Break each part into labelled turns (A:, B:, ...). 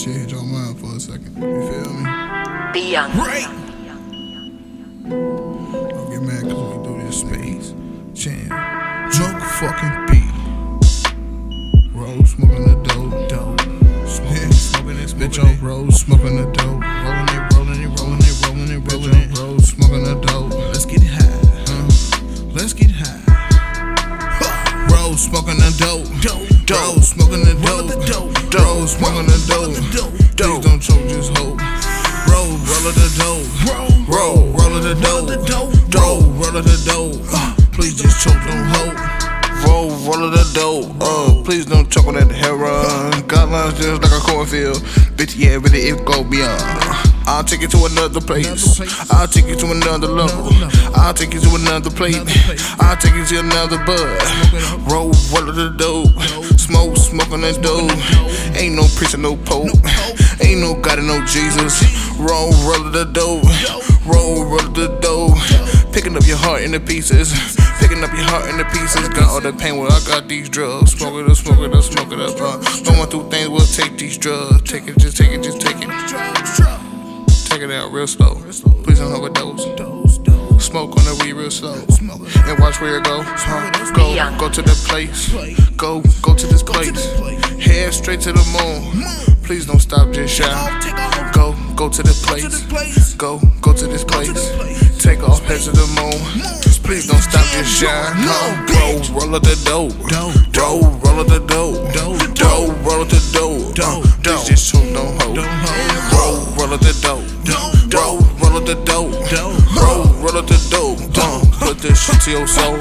A: shit hit your mind for a second. You feel me?
B: Beyond.
A: Right. Don't get mad cause we do this space. Jam. Joke fucking beat. Roll smoking the dope. Dope. Smoking, smoking it, bitch on roll smoking the dope. Rolling it, rolling it, rolling it, rolling it, rolling it. Roll smoking the dope. Let's get high. Uh, let's get high. Roll smoking the dope. Dope. Dope. Smoking the dope. Dope. Smoking the dope. Please don't choke, just hope. Roll, roll of the dope. Roll, roll of the dope. Roll, roll of the dope. Please just choke, don't hope. Roll, roll of the dope. Uh, please don't choke on that heroin. Guidelines just like a cornfield. Bitch, yeah, really it go beyond. I'll take you to another place. I'll take you to another level. I'll take you to another plate. I'll take you to another bud. Roll, roll of the dope. Smoke, smoke on the dope. Ain't no preacher, no pope. Ain't no God and no Jesus. Roll, roll of the dope. Roll, roll of the dope. Picking up your heart into pieces. Picking up your heart into pieces. Got all the pain where I got these drugs. Smoke it up, smoke it up, smoke it up. Going through things, we'll take these drugs. Take it, just take it, just take it. It out real slow. Please don't overdose. Smoke on the weed real slow. And watch where it go. Go, go to the place. Go, go to this place. Head straight to the moon. Please don't stop, just shine. Go, go to the place. Go, go to this place. Take off, head to the moon. Please don't stop, just shine. Huh? Roll, roll of the dope. Dope, roll of the dope. Dope, roll of the dope. Please just choke, don't hold. Roll, roll of the dope. Roll, roll the dope. Roll, roll of the dope. Uh, put this shit to your soul.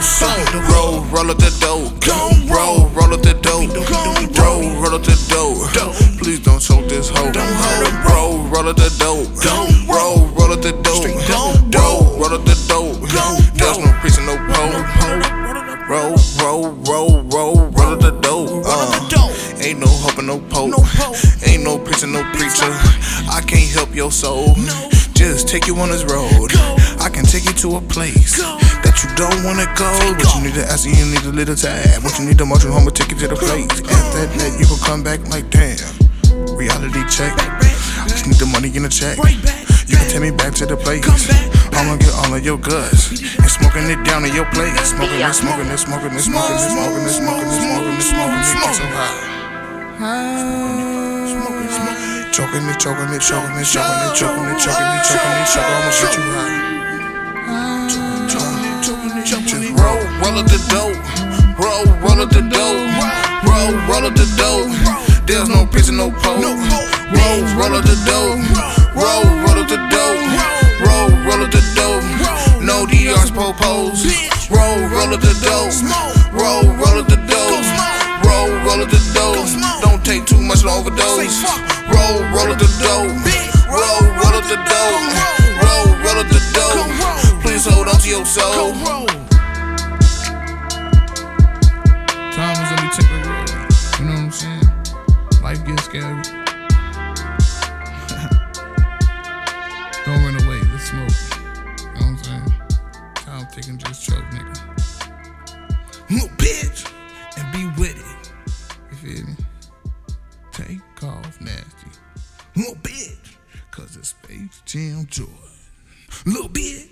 A: Roll, roll of the dope. Roll, roll of the. Don't roll, roll of the dope. Please don't choke this hoe. Roll, roll of the. Don't roll, roll of the dope. Dope, roll of the dope. There's no and no. Roll, roll, roll, roll, I can't help your soul. Just take you on this road. I can take you to a place that you don't wanna go. But you need to ask you need a little time. But you need to march you home and take you to the place. After that, you can come back like damn. Reality check. I just need the money in the check. You can take me back to the place. I'ma get all of your guts and smoking it down in your plate. Smoking it, smoking it, smoking it, smoking it, smoking it, smoking it, smoking it, smoking it, get so high. Choking it, choking it, choking it, choking it, choking it, choking it, choking it, choking it, I'ma get you high. Just roll, roll up the dope. Roll, roll up the dope. Roll, roll up the dope. There's no pitch and no pole. Roll, roll up the dope. Roll, roll up the dope. Roll, roll up the dope. No DRs, popos. Roll, roll up the dope. Roll, roll up the dope. Roll, roll up the dope. Don't take too much to overdose. Roll, roll up the dope. Roll, roll up the dope. Roll, roll up the dope. Please hold on to your soul. Time is gonna temporary. You know what I'm saying? Life gets scary. Don't run away. Let's smoke. You know what I'm saying? Time ticking, just choke, nigga. Little bitch, and be with it. You feel me? Take off nasty. Little bitch, cause it's Space Jam Jordan. Little bitch.